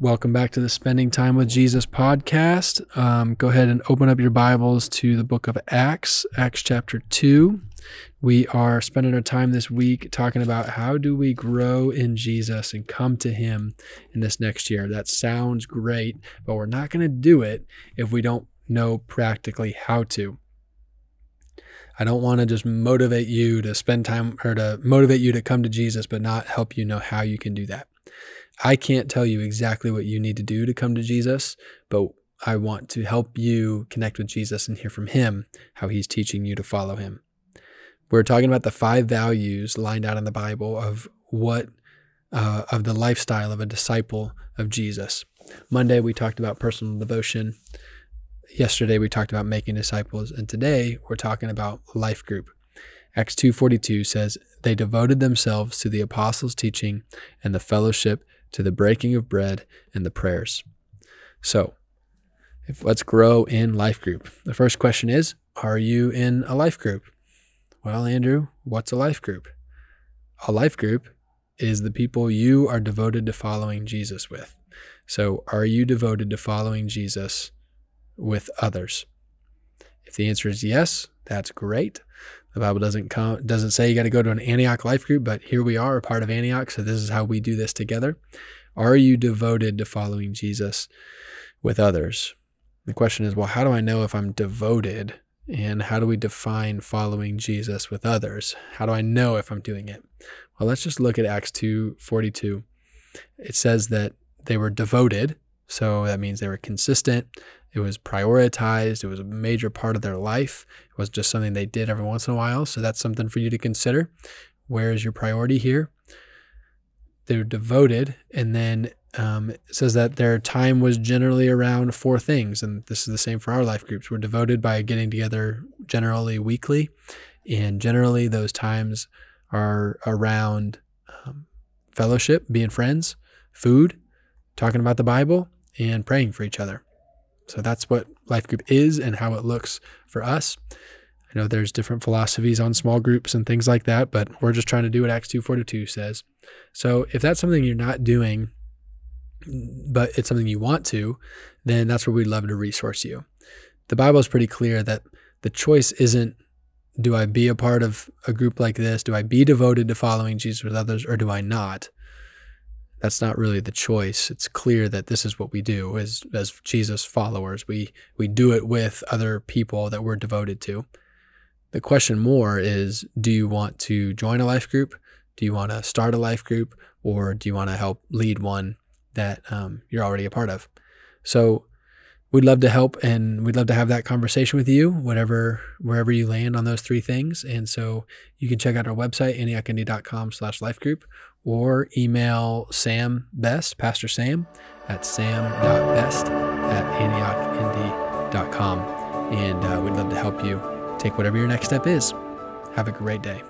Welcome back to the Spending Time with Jesus podcast. Um, go ahead and open up your Bibles to the book of Acts, Acts chapter 2. We are spending our time this week talking about how do we grow in Jesus and come to Him in this next year. That sounds great, but we're not going to do it if we don't know practically how to. I don't want to just motivate you to spend time or to motivate you to come to Jesus, but not help you know how you can do that. I can't tell you exactly what you need to do to come to Jesus, but I want to help you connect with Jesus and hear from him how he's teaching you to follow him. We're talking about the five values lined out in the Bible of what uh, of the lifestyle of a disciple of Jesus. Monday we talked about personal devotion. Yesterday we talked about making disciples, and today we're talking about life group. Acts 2:42 says they devoted themselves to the apostles' teaching and the fellowship to the breaking of bread and the prayers. So, if, let's grow in life group. The first question is Are you in a life group? Well, Andrew, what's a life group? A life group is the people you are devoted to following Jesus with. So, are you devoted to following Jesus with others? If the answer is yes, that's great. The Bible doesn't come, doesn't say you got to go to an Antioch life group, but here we are, a part of Antioch. So this is how we do this together. Are you devoted to following Jesus with others? The question is, well, how do I know if I'm devoted? And how do we define following Jesus with others? How do I know if I'm doing it? Well, let's just look at Acts 2:42. It says that they were devoted. So that means they were consistent. It was prioritized. It was a major part of their life. It was just something they did every once in a while. So that's something for you to consider. Where is your priority here? They're devoted. And then um, it says that their time was generally around four things. And this is the same for our life groups. We're devoted by getting together generally weekly. And generally, those times are around um, fellowship, being friends, food, talking about the Bible, and praying for each other. So that's what life group is and how it looks for us. I know there's different philosophies on small groups and things like that, but we're just trying to do what Acts 2:42 says. So if that's something you're not doing, but it's something you want to, then that's where we'd love to resource you. The Bible is pretty clear that the choice isn't do I be a part of a group like this? Do I be devoted to following Jesus with others or do I not? That's not really the choice. It's clear that this is what we do as as Jesus followers. We we do it with other people that we're devoted to. The question more is do you want to join a life group? Do you want to start a life group or do you want to help lead one that um, you're already a part of? So we'd love to help and we'd love to have that conversation with you, whatever, wherever you land on those three things. And so you can check out our website, antiochindy.com slash life group, or email Sam Best, Pastor Sam, at sam.best at antiochindy.com. And uh, we'd love to help you take whatever your next step is. Have a great day.